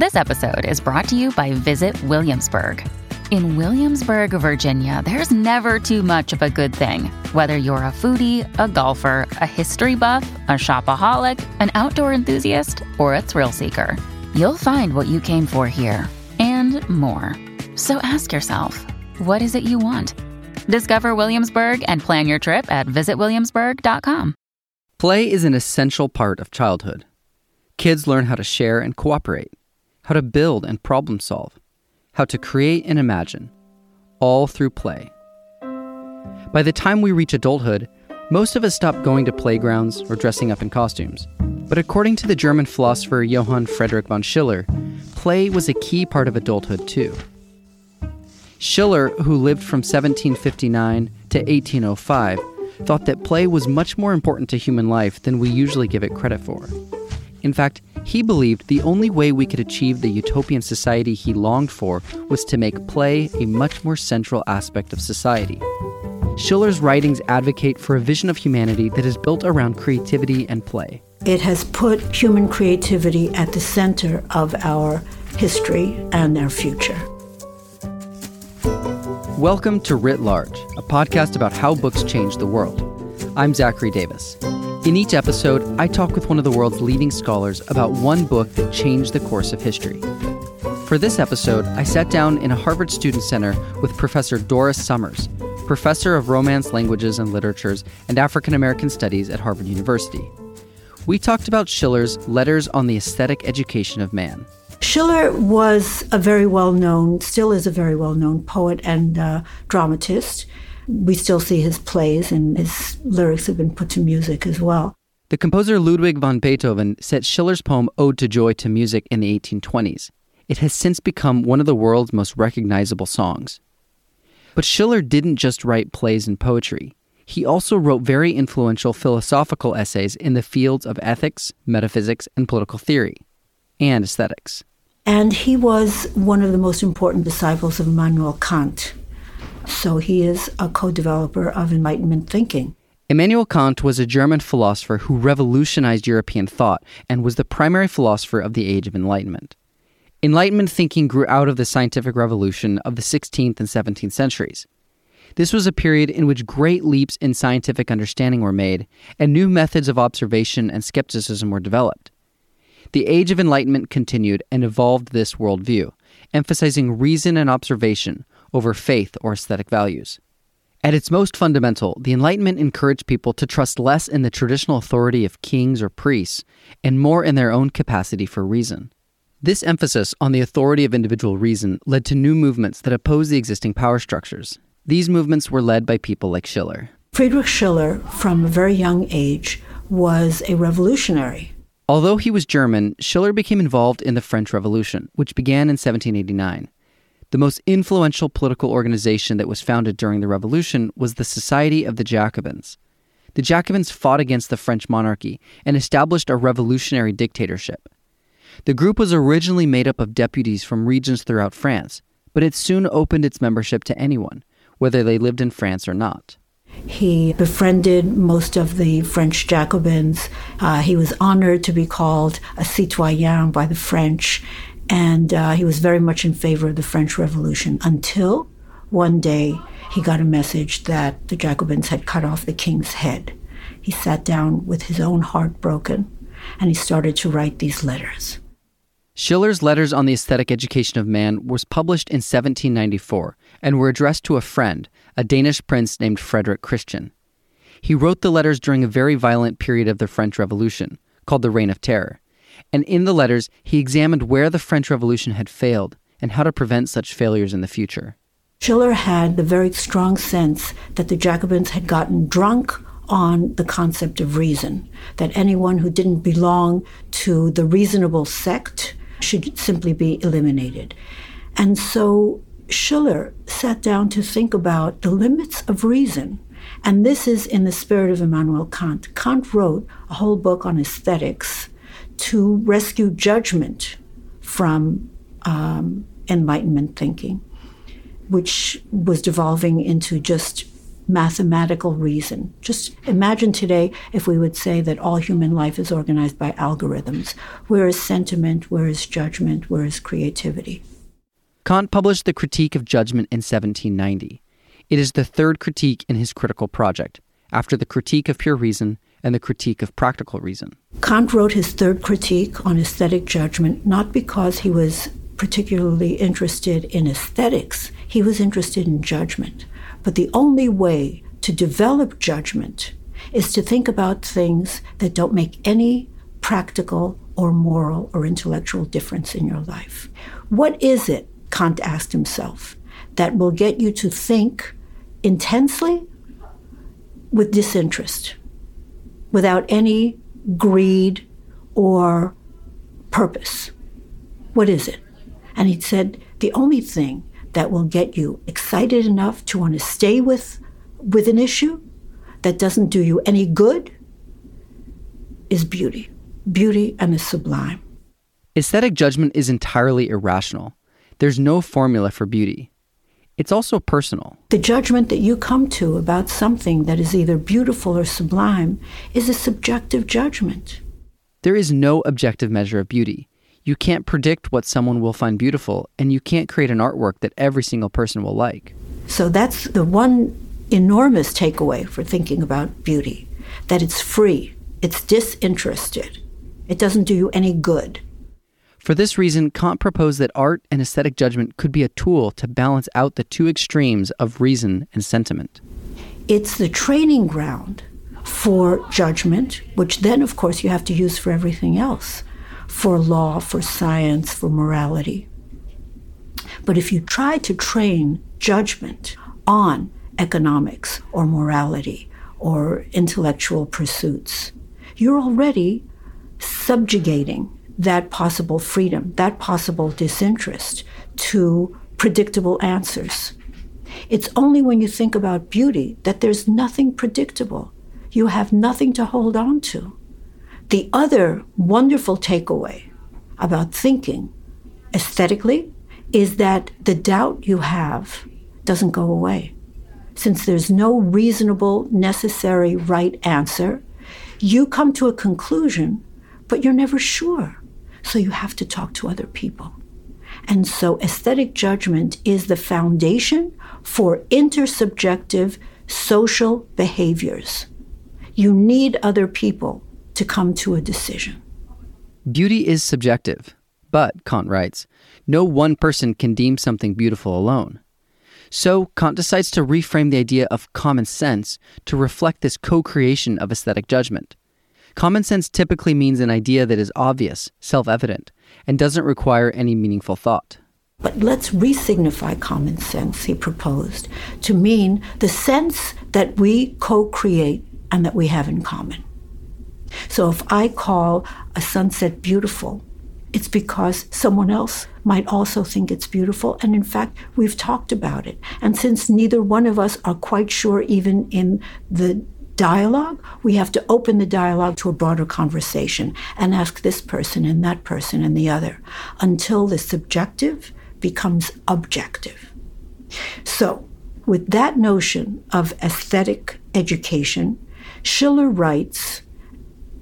This episode is brought to you by Visit Williamsburg. In Williamsburg, Virginia, there's never too much of a good thing. Whether you're a foodie, a golfer, a history buff, a shopaholic, an outdoor enthusiast, or a thrill seeker, you'll find what you came for here and more. So ask yourself, what is it you want? Discover Williamsburg and plan your trip at visitwilliamsburg.com. Play is an essential part of childhood. Kids learn how to share and cooperate, how to build and problem solve how to create and imagine, all through play. By the time we reach adulthood, most of us stop going to playgrounds or dressing up in costumes. But according to the German philosopher Johann Friedrich von Schiller, play was a key part of adulthood too. Schiller, who lived from 1759 to 1805, thought that play was much more important to human life than we usually give it credit for. In fact, he believed the only way we could achieve the utopian society he longed for was to make play a much more central aspect of society. Schiller's writings advocate for a vision of humanity that is built around creativity and play. It has put human creativity at the center of our history and our future. Welcome to Writ Large, a podcast about how books change the world. I'm Zachary Davis. In each episode, I talk with one of the world's leading scholars about one book that changed the course of history. For this episode, I sat down in a Harvard Student Center with Professor Doris Summers, professor of Romance Languages and Literatures and African American Studies at Harvard University. We talked about Schiller's Letters on the Aesthetic Education of Man. Schiller was a very well known, still is a very well known poet and uh, dramatist. We still see his plays, and his lyrics have been put to music as well. The composer Ludwig van Beethoven set Schiller's poem Ode to Joy to music in the 1820s. It has since become one of the world's most recognizable songs. But Schiller didn't just write plays and poetry. He also wrote very influential philosophical essays in the fields of ethics, metaphysics, and political theory, and aesthetics. And he was one of the most important disciples of Immanuel Kant. So he is a co developer of Enlightenment thinking. Immanuel Kant was a German philosopher who revolutionized European thought and was the primary philosopher of the Age of Enlightenment. Enlightenment thinking grew out of the scientific revolution of the 16th and 17th centuries. This was a period in which great leaps in scientific understanding were made and new methods of observation and skepticism were developed. The Age of Enlightenment continued and evolved this worldview, emphasizing reason and observation over faith or aesthetic values. At its most fundamental, the Enlightenment encouraged people to trust less in the traditional authority of kings or priests and more in their own capacity for reason. This emphasis on the authority of individual reason led to new movements that opposed the existing power structures. These movements were led by people like Schiller. Friedrich Schiller, from a very young age, was a revolutionary. Although he was German, Schiller became involved in the French Revolution, which began in 1789. The most influential political organization that was founded during the Revolution was the Society of the Jacobins. The Jacobins fought against the French monarchy and established a revolutionary dictatorship. The group was originally made up of deputies from regions throughout France, but it soon opened its membership to anyone, whether they lived in France or not. He befriended most of the French Jacobins. Uh, he was honored to be called a citoyen by the French, and uh, he was very much in favor of the French Revolution until one day he got a message that the Jacobins had cut off the king's head. He sat down with his own heart broken and he started to write these letters. Schiller's Letters on the Aesthetic Education of Man was published in 1794 and were addressed to a friend, a Danish prince named Frederick Christian. He wrote the letters during a very violent period of the French Revolution, called the Reign of Terror and in the letters, he examined where the French Revolution had failed and how to prevent such failures in the future. Schiller had the very strong sense that the Jacobins had gotten drunk on the concept of reason, that anyone who didn't belong to the reasonable sect should simply be eliminated. And so Schiller sat down to think about the limits of reason. And this is in the spirit of Immanuel Kant. Kant wrote a whole book on aesthetics to rescue judgment from um, Enlightenment thinking, which was devolving into just mathematical reason. Just imagine today if we would say that all human life is organized by algorithms. Where is sentiment? Where is judgment? Where is creativity? Kant published the Critique of Judgment in 1790. It is the third critique in his critical project, after the Critique of Pure Reason and the Critique of Practical Reason. Kant wrote his third critique on aesthetic judgment not because he was particularly interested in aesthetics, he was interested in judgment. But the only way to develop judgment is to think about things that don't make any practical or moral or intellectual difference in your life. What is it, Kant asked himself, that will get you to think intensely with disinterest, without any greed or purpose? What is it? And he said, the only thing that will get you excited enough to want to stay with, with an issue that doesn't do you any good is beauty. Beauty and the sublime. Aesthetic judgment is entirely irrational. There's no formula for beauty. It's also personal. The judgment that you come to about something that is either beautiful or sublime is a subjective judgment. There is no objective measure of beauty. You can't predict what someone will find beautiful, and you can't create an artwork that every single person will like. So that's the one enormous takeaway for thinking about beauty that it's free, it's disinterested, it doesn't do you any good. For this reason, Kant proposed that art and aesthetic judgment could be a tool to balance out the two extremes of reason and sentiment. It's the training ground for judgment, which then, of course, you have to use for everything else for law, for science, for morality. But if you try to train judgment on economics or morality or intellectual pursuits, you're already subjugating that possible freedom, that possible disinterest to predictable answers. It's only when you think about beauty that there's nothing predictable. You have nothing to hold on to. The other wonderful takeaway about thinking aesthetically is that the doubt you have doesn't go away. Since there's no reasonable, necessary right answer, you come to a conclusion, but you're never sure. So you have to talk to other people. And so aesthetic judgment is the foundation for intersubjective social behaviors. You need other people to come to a decision. Beauty is subjective, but, Kant writes, no one person can deem something beautiful alone. So, Kant decides to reframe the idea of common sense to reflect this co creation of aesthetic judgment. Common sense typically means an idea that is obvious, self evident, and doesn't require any meaningful thought. But let's resignify common sense, he proposed, to mean the sense that we co create and that we have in common. So if I call a sunset beautiful, it's because someone else might also think it's beautiful. And in fact, we've talked about it. And since neither one of us are quite sure, even in the dialogue, we have to open the dialogue to a broader conversation and ask this person and that person and the other until the subjective becomes objective. So, with that notion of aesthetic education, Schiller writes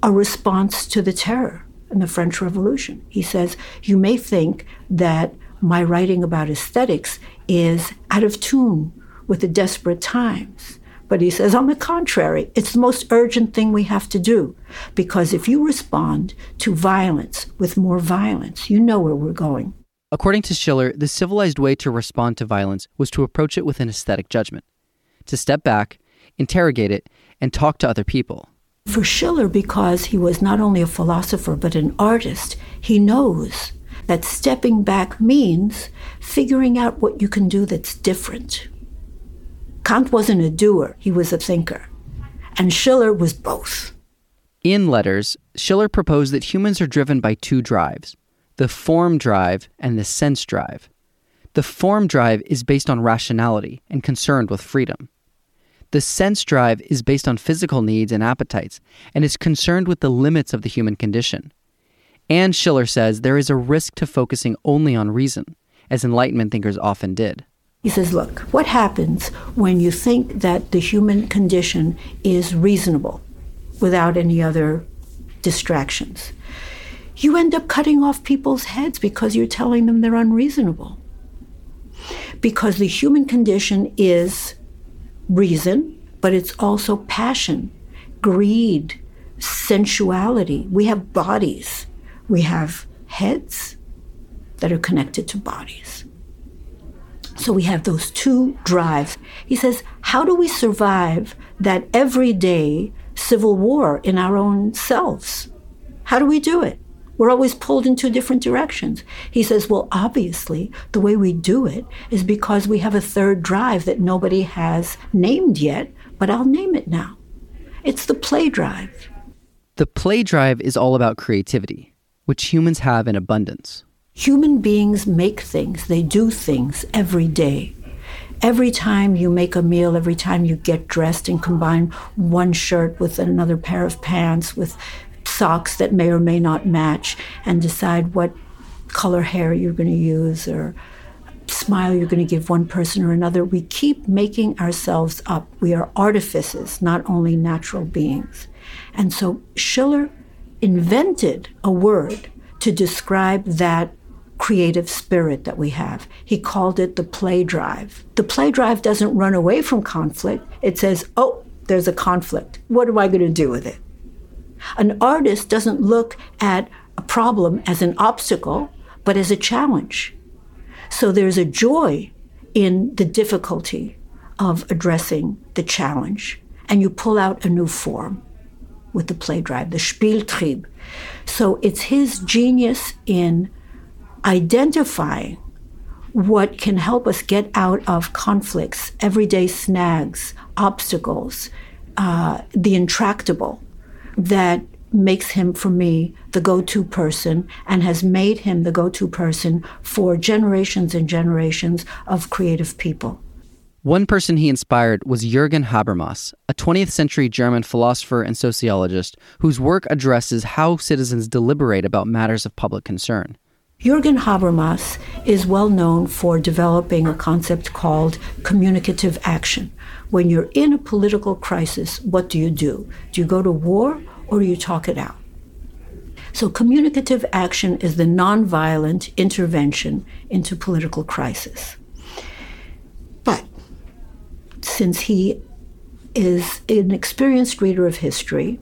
a response to the terror in the French Revolution. He says, You may think that my writing about aesthetics is out of tune with the desperate times. But he says, on the contrary, it's the most urgent thing we have to do. Because if you respond to violence with more violence, you know where we're going. According to Schiller, the civilized way to respond to violence was to approach it with an aesthetic judgment, to step back, interrogate it, and talk to other people. For Schiller, because he was not only a philosopher but an artist, he knows that stepping back means figuring out what you can do that's different. Kant wasn't a doer, he was a thinker. And Schiller was both. In Letters, Schiller proposed that humans are driven by two drives the form drive and the sense drive. The form drive is based on rationality and concerned with freedom. The sense drive is based on physical needs and appetites and is concerned with the limits of the human condition. And Schiller says there is a risk to focusing only on reason, as Enlightenment thinkers often did. He says, Look, what happens when you think that the human condition is reasonable without any other distractions? You end up cutting off people's heads because you're telling them they're unreasonable. Because the human condition is reason, but it's also passion, greed, sensuality. We have bodies, we have heads that are connected to bodies. So we have those two drives. He says, How do we survive that everyday civil war in our own selves? How do we do it? We're always pulled in two different directions. He says, Well, obviously, the way we do it is because we have a third drive that nobody has named yet, but I'll name it now. It's the play drive. The play drive is all about creativity, which humans have in abundance. Human beings make things, they do things every day. Every time you make a meal, every time you get dressed and combine one shirt with another pair of pants, with socks that may or may not match, and decide what color hair you're going to use or smile you're going to give one person or another. We keep making ourselves up. We are artifices, not only natural beings. And so Schiller invented a word to describe that creative spirit that we have. He called it the play drive. The play drive doesn't run away from conflict, it says, oh, there's a conflict. What am I going to do with it? An artist doesn't look at a problem as an obstacle, but as a challenge. So there's a joy in the difficulty of addressing the challenge, and you pull out a new form with the play drive, the Spieltrieb. So it's his genius in identifying what can help us get out of conflicts, everyday snags, obstacles, uh, the intractable that makes him, for me, the go to person and has made him the go to person for generations and generations of creative people. One person he inspired was Jürgen Habermas, a 20th century German philosopher and sociologist whose work addresses how citizens deliberate about matters of public concern. Jürgen Habermas is well known for developing a concept called communicative action. When you're in a political crisis, what do you do? Do you go to war or do you talk it out? So, communicative action is the nonviolent intervention into political crisis. But since he is an experienced reader of history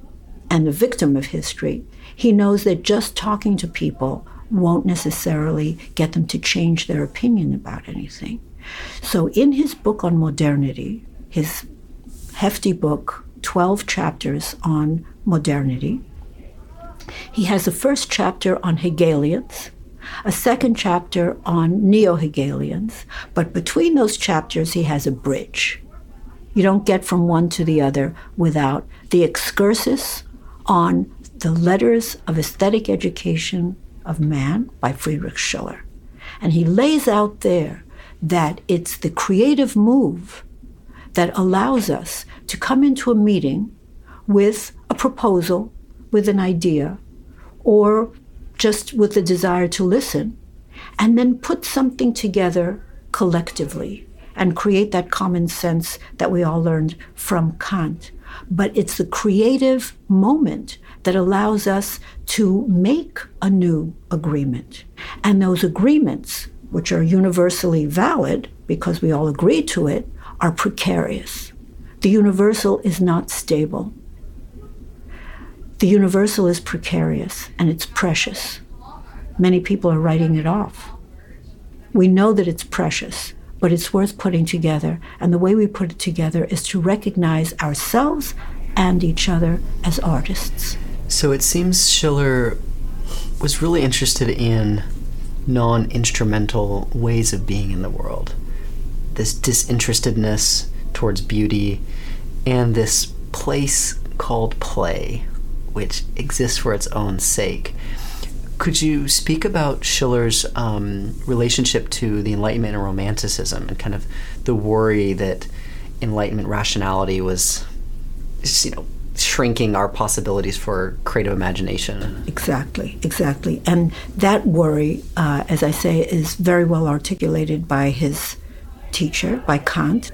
and a victim of history, he knows that just talking to people won't necessarily get them to change their opinion about anything. So, in his book on modernity, his hefty book, 12 chapters on modernity, he has a first chapter on Hegelians, a second chapter on neo Hegelians, but between those chapters, he has a bridge. You don't get from one to the other without the excursus on the letters of aesthetic education of Man by Friedrich Schiller. And he lays out there that it's the creative move that allows us to come into a meeting with a proposal, with an idea, or just with the desire to listen, and then put something together collectively and create that common sense that we all learned from Kant. But it's the creative moment that allows us to make a new agreement. And those agreements, which are universally valid because we all agree to it, are precarious. The universal is not stable. The universal is precarious and it's precious. Many people are writing it off. We know that it's precious, but it's worth putting together. And the way we put it together is to recognize ourselves and each other as artists. So it seems Schiller was really interested in non instrumental ways of being in the world. This disinterestedness towards beauty, and this place called play, which exists for its own sake. Could you speak about Schiller's um, relationship to the Enlightenment and Romanticism and kind of the worry that Enlightenment rationality was, you know, shrinking our possibilities for creative imagination. Exactly, exactly. And that worry, uh, as I say, is very well articulated by his teacher by Kant.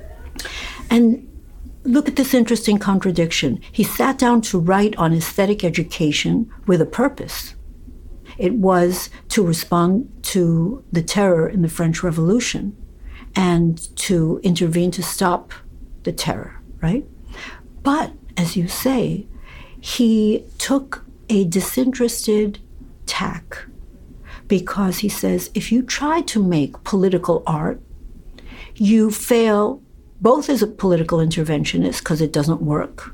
And look at this interesting contradiction. He sat down to write on aesthetic education with a purpose. It was to respond to the terror in the French Revolution and to intervene to stop the terror, right? But as you say, he took a disinterested tack because he says if you try to make political art, you fail both as a political interventionist because it doesn't work,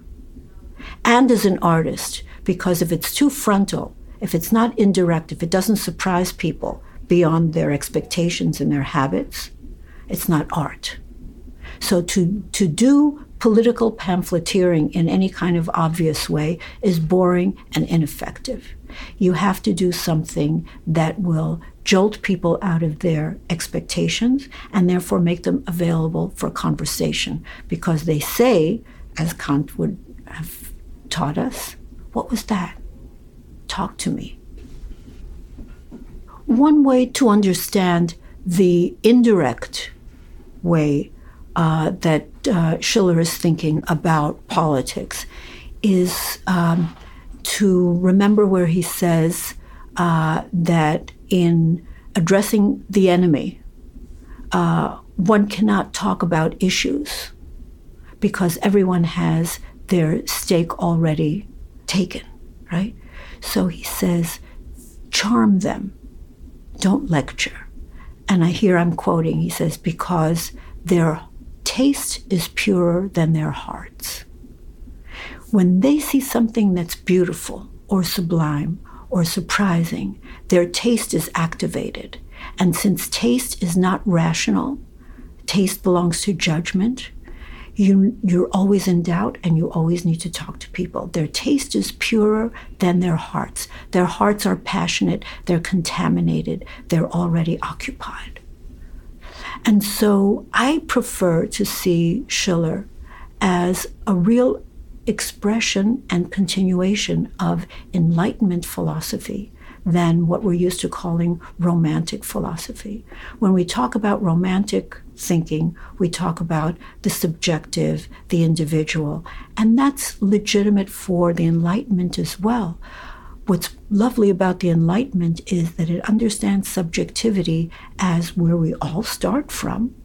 and as an artist because if it's too frontal, if it's not indirect, if it doesn't surprise people beyond their expectations and their habits, it's not art. So to, to do political pamphleteering in any kind of obvious way is boring and ineffective. You have to do something that will jolt people out of their expectations and therefore make them available for conversation because they say, as Kant would have taught us, what was that? Talk to me. One way to understand the indirect way uh, that uh, Schiller is thinking about politics is um, to remember where he says uh, that in addressing the enemy, uh, one cannot talk about issues because everyone has their stake already taken, right? So he says, charm them, don't lecture. And I hear I'm quoting, he says, because their taste is purer than their hearts. When they see something that's beautiful or sublime or surprising, their taste is activated. And since taste is not rational, taste belongs to judgment, you, you're always in doubt and you always need to talk to people. Their taste is purer than their hearts. Their hearts are passionate, they're contaminated, they're already occupied. And so I prefer to see Schiller as a real expression and continuation of Enlightenment philosophy than what we're used to calling romantic philosophy. When we talk about romantic thinking, we talk about the subjective, the individual, and that's legitimate for the Enlightenment as well. What's lovely about the Enlightenment is that it understands subjectivity as where we all start from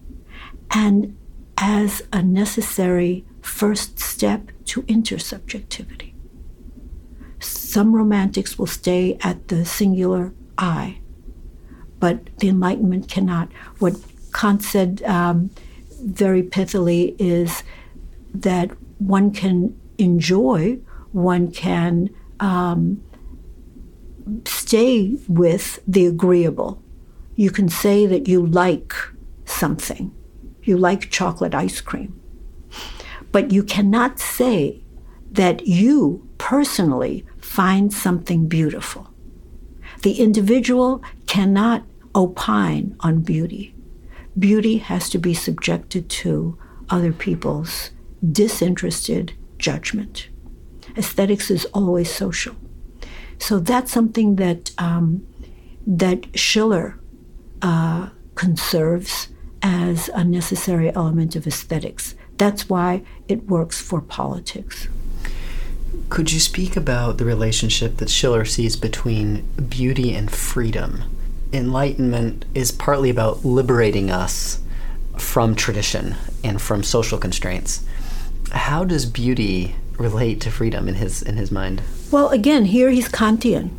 and as a necessary first step to intersubjectivity. Some romantics will stay at the singular I, but the Enlightenment cannot. What Kant said um, very pithily is that one can enjoy, one can um, stay with the agreeable. You can say that you like something, you like chocolate ice cream, but you cannot say that you personally find something beautiful. The individual cannot opine on beauty. Beauty has to be subjected to other people's disinterested judgment. Aesthetics is always social. So that's something that um, that Schiller uh, conserves as a necessary element of aesthetics. That's why it works for politics. Could you speak about the relationship that Schiller sees between beauty and freedom? Enlightenment is partly about liberating us from tradition and from social constraints. How does beauty relate to freedom in his in his mind? Well, again, here he's Kantian.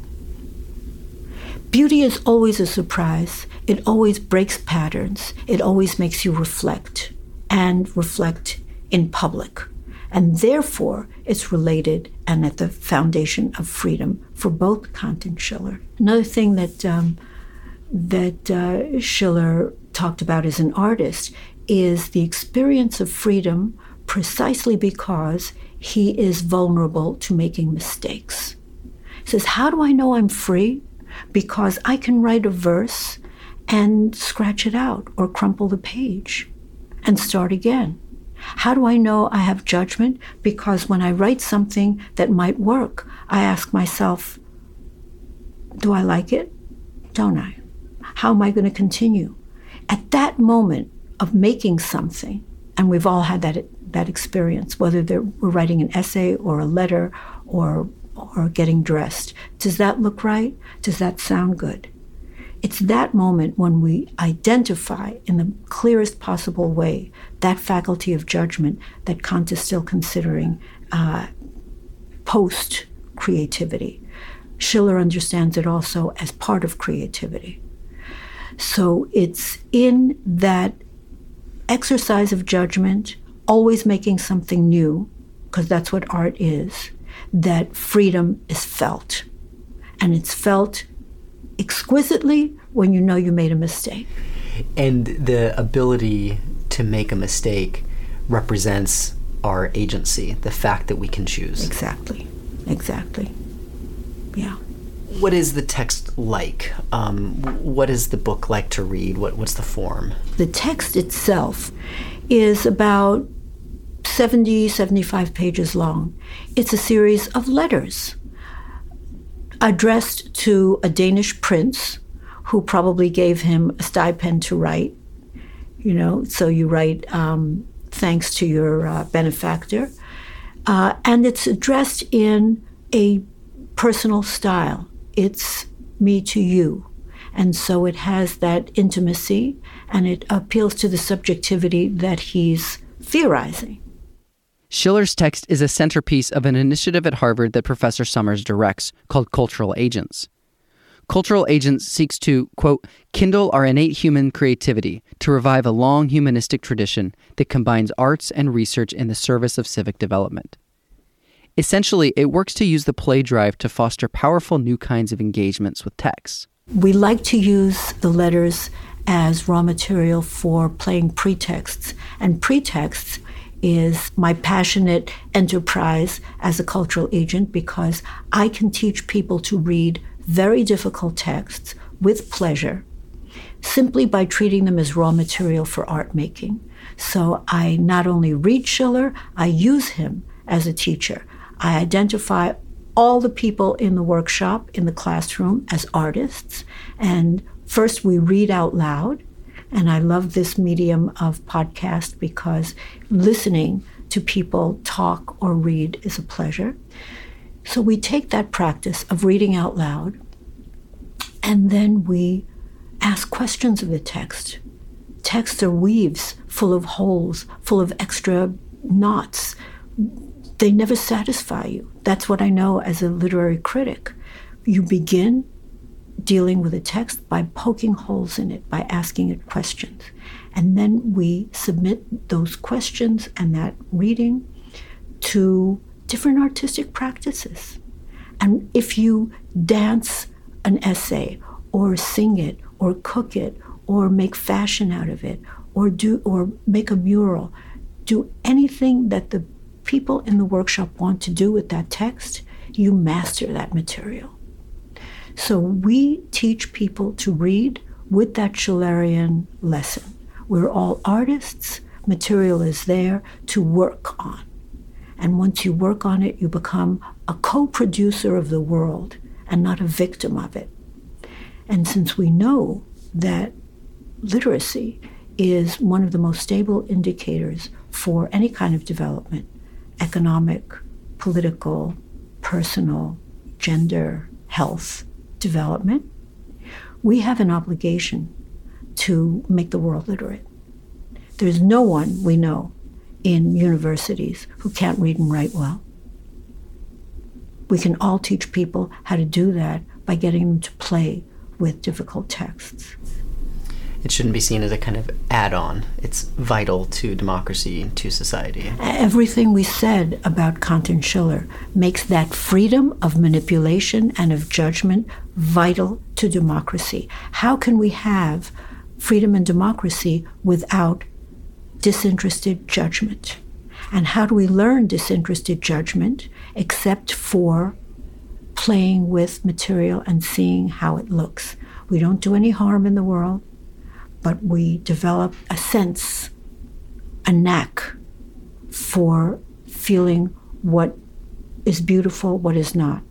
Beauty is always a surprise. It always breaks patterns. It always makes you reflect and reflect in public. And therefore, it's related and at the foundation of freedom for both Kant and Schiller. Another thing that, um, that uh, Schiller talked about as an artist is the experience of freedom precisely because he is vulnerable to making mistakes. He says, How do I know I'm free? Because I can write a verse and scratch it out or crumple the page and start again. How do I know I have judgment? Because when I write something that might work, I ask myself, do I like it? Don't I? How am I going to continue? At that moment of making something, and we've all had that that experience, whether we're writing an essay or a letter or or getting dressed. Does that look right? Does that sound good? It's that moment when we identify in the clearest possible way that faculty of judgment that Kant is still considering uh, post creativity. Schiller understands it also as part of creativity. So it's in that exercise of judgment, always making something new, because that's what art is, that freedom is felt. And it's felt exquisitely when you know you made a mistake. And the ability to make a mistake represents our agency, the fact that we can choose. Exactly. Exactly. Yeah. What is the text like? Um, what is the book like to read? What, what's the form? The text itself is about 70, 75 pages long. It's a series of letters addressed to a Danish prince who probably gave him a stipend to write. You know, so you write um, thanks to your uh, benefactor. Uh, and it's addressed in a personal style. It's me to you. And so it has that intimacy and it appeals to the subjectivity that he's theorizing. Schiller's text is a centerpiece of an initiative at Harvard that Professor Summers directs called Cultural Agents. Cultural Agents seeks to, quote, kindle our innate human creativity to revive a long humanistic tradition that combines arts and research in the service of civic development. Essentially, it works to use the play drive to foster powerful new kinds of engagements with texts. We like to use the letters as raw material for playing pretexts, and pretexts is my passionate enterprise as a cultural agent because I can teach people to read very difficult texts with pleasure simply by treating them as raw material for art making. So I not only read Schiller, I use him as a teacher. I identify all the people in the workshop, in the classroom, as artists. And first we read out loud. And I love this medium of podcast because listening to people talk or read is a pleasure. So we take that practice of reading out loud and then we ask questions of the text. Text are weaves full of holes, full of extra knots they never satisfy you. That's what I know as a literary critic. You begin dealing with a text by poking holes in it, by asking it questions. And then we submit those questions and that reading to different artistic practices. And if you dance an essay or sing it or cook it or make fashion out of it or do or make a mural, do anything that the people in the workshop want to do with that text, you master that material. So we teach people to read with that Schillerian lesson. We're all artists, material is there to work on. And once you work on it, you become a co producer of the world and not a victim of it. And since we know that literacy is one of the most stable indicators for any kind of development, economic, political, personal, gender, health development, we have an obligation to make the world literate. There's no one we know in universities who can't read and write well. We can all teach people how to do that by getting them to play with difficult texts it shouldn't be seen as a kind of add-on. It's vital to democracy, to society. Everything we said about Kant and Schiller makes that freedom of manipulation and of judgment vital to democracy. How can we have freedom and democracy without disinterested judgment? And how do we learn disinterested judgment except for playing with material and seeing how it looks? We don't do any harm in the world but we develop a sense, a knack for feeling what is beautiful, what is not.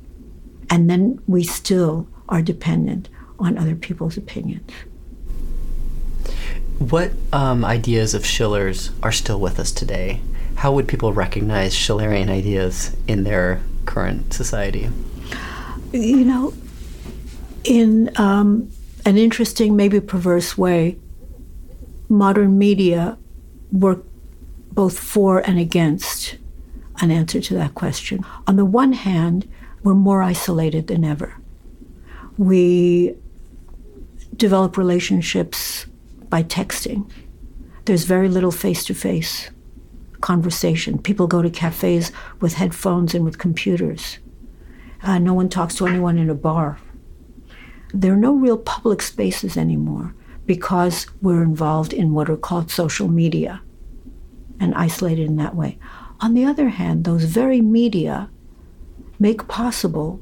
And then we still are dependent on other people's opinions. What um, ideas of Schiller's are still with us today? How would people recognize Schillerian ideas in their current society? You know, in um, an interesting, maybe perverse way, modern media work both for and against an answer to that question. On the one hand, we're more isolated than ever. We develop relationships by texting. There's very little face to face conversation. People go to cafes with headphones and with computers. Uh, no one talks to anyone in a bar. There are no real public spaces anymore because we're involved in what are called social media and isolated in that way. On the other hand, those very media make possible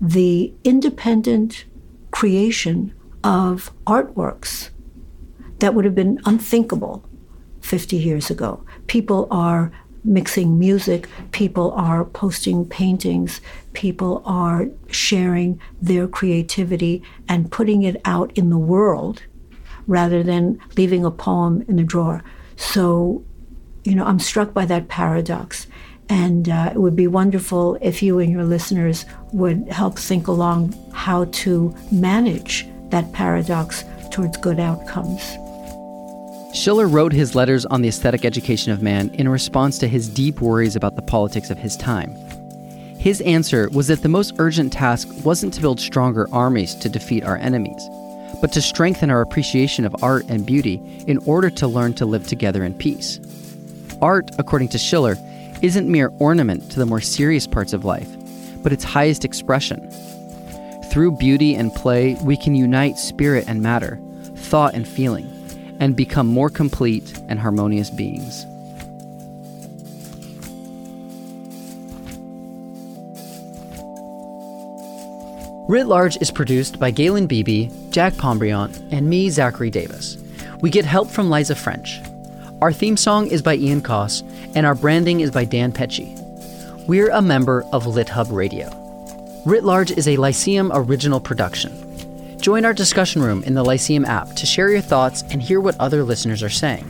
the independent creation of artworks that would have been unthinkable 50 years ago. People are mixing music, people are posting paintings, people are sharing their creativity and putting it out in the world rather than leaving a poem in the drawer. So, you know, I'm struck by that paradox. And uh, it would be wonderful if you and your listeners would help think along how to manage that paradox towards good outcomes. Schiller wrote his letters on the aesthetic education of man in response to his deep worries about the politics of his time. His answer was that the most urgent task wasn't to build stronger armies to defeat our enemies, but to strengthen our appreciation of art and beauty in order to learn to live together in peace. Art, according to Schiller, isn't mere ornament to the more serious parts of life, but its highest expression. Through beauty and play, we can unite spirit and matter, thought and feeling, and become more complete and harmonious beings. Writ Large is produced by Galen Beebe, Jack Pombriant, and me, Zachary Davis. We get help from Liza French. Our theme song is by Ian Koss, and our branding is by Dan Pecci. We're a member of LitHub Radio. Writ Large is a Lyceum original production. Join our discussion room in the Lyceum app to share your thoughts and hear what other listeners are saying.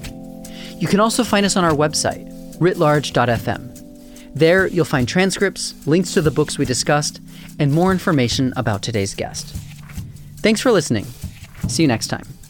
You can also find us on our website, writlarge.fm. There, you'll find transcripts, links to the books we discussed, and more information about today's guest. Thanks for listening. See you next time.